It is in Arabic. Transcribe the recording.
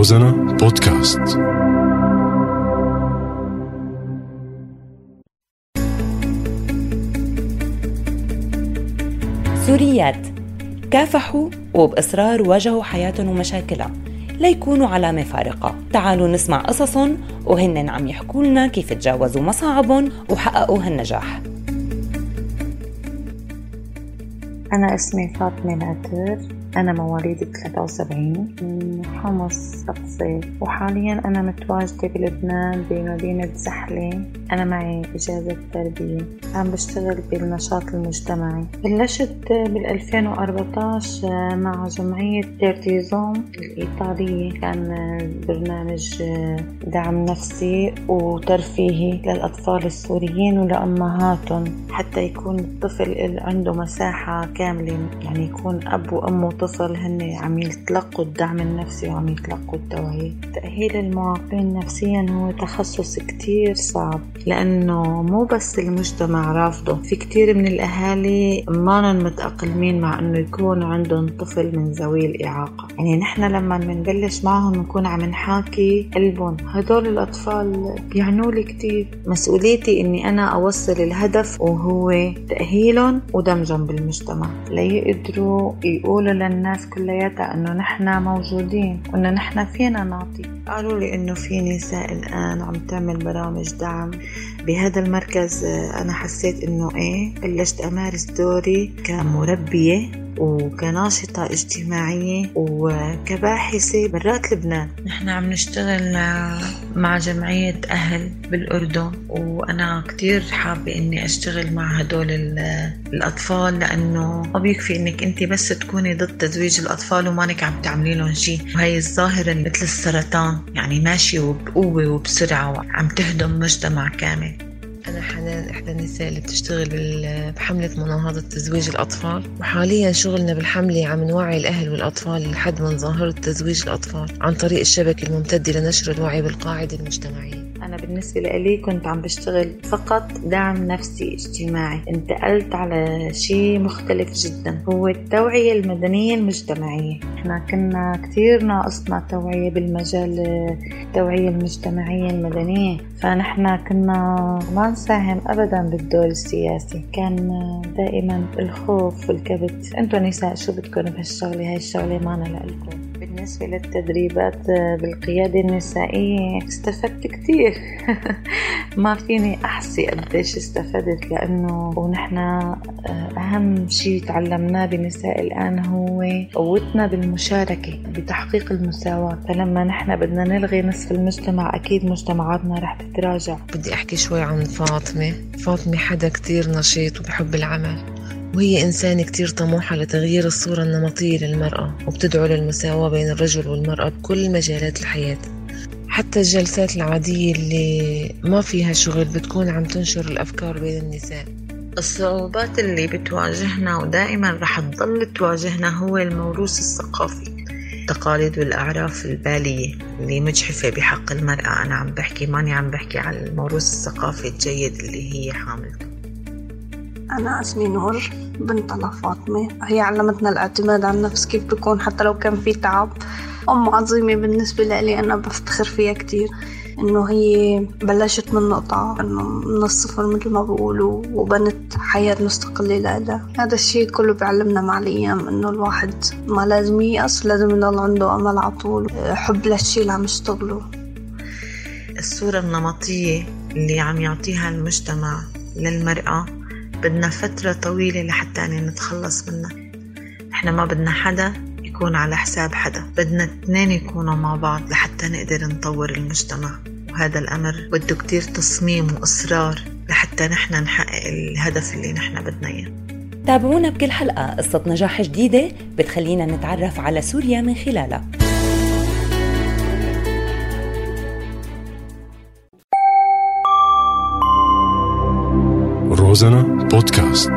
روزانا بودكاست. سوريات. كافحوا وبإصرار واجهوا حياتهم ومشاكلها. ليكونوا علامة فارقة. تعالوا نسمع قصصهم وهن عم يحكوا لنا كيف تجاوزوا مصاعبهم وحققوا هالنجاح. أنا اسمي فاطمة ناتر أنا مواليد 73 من حمص أقصي وحاليا أنا متواجدة بلبنان بمدينة زحلة أنا معي إجازة تربية عم بشتغل بالنشاط المجتمعي. بلشت بال 2014 مع جمعية تيرتيزوم الإيطالية. كان برنامج دعم نفسي وترفيهي للأطفال السوريين ولأمهاتهم حتى يكون الطفل عنده مساحة كاملة يعني يكون أب وأم طفل هن عم يتلقوا الدعم النفسي وعم يتلقوا التوعية. تأهيل المعاقين نفسيا هو تخصص كتير صعب لأنه مو بس المجتمع رافضه. في كتير من الأهالي ما متأقلمين مع أنه يكون عندهم طفل من ذوي الإعاقة. يعني نحن لما بنبلش معهم نكون عم نحاكي قلبهم. هدول الأطفال بيعنوا لي كتير. مسؤوليتي أني أنا أوصل الهدف وهو تأهيلهم ودمجهم بالمجتمع. ليقدروا يقولوا للناس كلياتها إنه نحن موجودين وإنه نحن فينا نعطي. قالوا لي إنه في نساء الآن عم تعمل برامج دعم بهذا المركز. أنا حسيت إنه إيه بلشت أمارس دوري كمربية. وكناشطة اجتماعية وكباحثة برات لبنان. نحن عم نشتغل مع جمعية أهل بالأردن وأنا كتير حابة إني أشتغل مع هدول الأطفال لأنه ما بيكفي إنك أنت بس تكوني ضد تزويج الأطفال ومانك عم تعملي لهم شيء وهي الظاهرة مثل السرطان يعني ماشية وبقوة وبسرعة وعم تهدم مجتمع كامل. أنا حنان إحدى النساء اللي بتشتغل بحملة مناهضة تزويج الأطفال. وحاليا شغلنا بالحملة عم نوعي الأهل والأطفال لحد من ظاهرة تزويج الأطفال عن طريق الشبكة الممتدة لنشر الوعي بالقاعدة المجتمعية. أنا بالنسبة لي كنت عم بشتغل فقط دعم نفسي اجتماعي. انتقلت على شيء مختلف جدا هو التوعية المدنية المجتمعية. إحنا كنا كثير ناقصنا توعية بالمجال التوعية المجتمعية المدنية. فنحن كنا ما نساهم أبدا بالدور السياسي. كان دائما الخوف والكبت. انتو نساء شو بدكم بهالشغلة؟ هاي الشغلة مانا لإلكم. بالنسبة للتدريبات بالقيادة النسائية استفدت كتير. ما فيني أحصي قديش استفدت لأنه ونحن آه، أهم شيء تعلمناه بنساء الآن هو قوتنا بالمشاركة بتحقيق المساواة. فلما نحن بدنا نلغي نصف المجتمع أكيد مجتمعاتنا رح تتراجع. بدي أحكي شوي عن فاطمة. فاطمة حدا كتير نشيط وبحب العمل. وهي إنسانة كتير طموحة لتغيير الصورة النمطية للمرأة وبتدعو للمساواة بين الرجل والمرأة بكل مجالات الحياة. حتى الجلسات العادية اللي ما فيها شغل بتكون عم تنشر الأفكار بين النساء. الصعوبات اللي بتواجهنا ودائما رح تضل تواجهنا هو الموروث الثقافي. التقاليد والأعراف البالية اللي مجحفة بحق المرأة. أنا عم بحكي ماني عم بحكي على الموروث الثقافي الجيد اللي هي حاملته. أنا أسمي نور بنت الله فاطمة. هي علمتنا الاعتماد على النفس كيف بكون حتى لو كان في تعب. أم عظيمة بالنسبة لي أنا بفتخر فيها كتير. إنه هي بلشت من نقطة إنه من الصفر مثل ما بقولوا وبنت حياة مستقلة لها. هذا الشيء كله بيعلمنا مع الأيام إنه الواحد ما لازم ييأس لازم يضل عنده أمل على طول. حب للشيء اللي عم يشتغله. الصورة النمطية اللي عم يعطيها المجتمع للمرأة بدنا فترة طويلة لحتى نتخلص منها. إحنا ما بدنا حدا يكون على حساب حدا. بدنا اثنين يكونوا مع بعض لحتى نقدر نطور المجتمع. وهذا الأمر بده كتير تصميم وإصرار لحتى نحن نحقق الهدف اللي نحن بدنا إياه. تابعونا بكل حلقة قصة نجاح جديدة بتخلينا نتعرف على سوريا من خلالها. روزانا بودكاست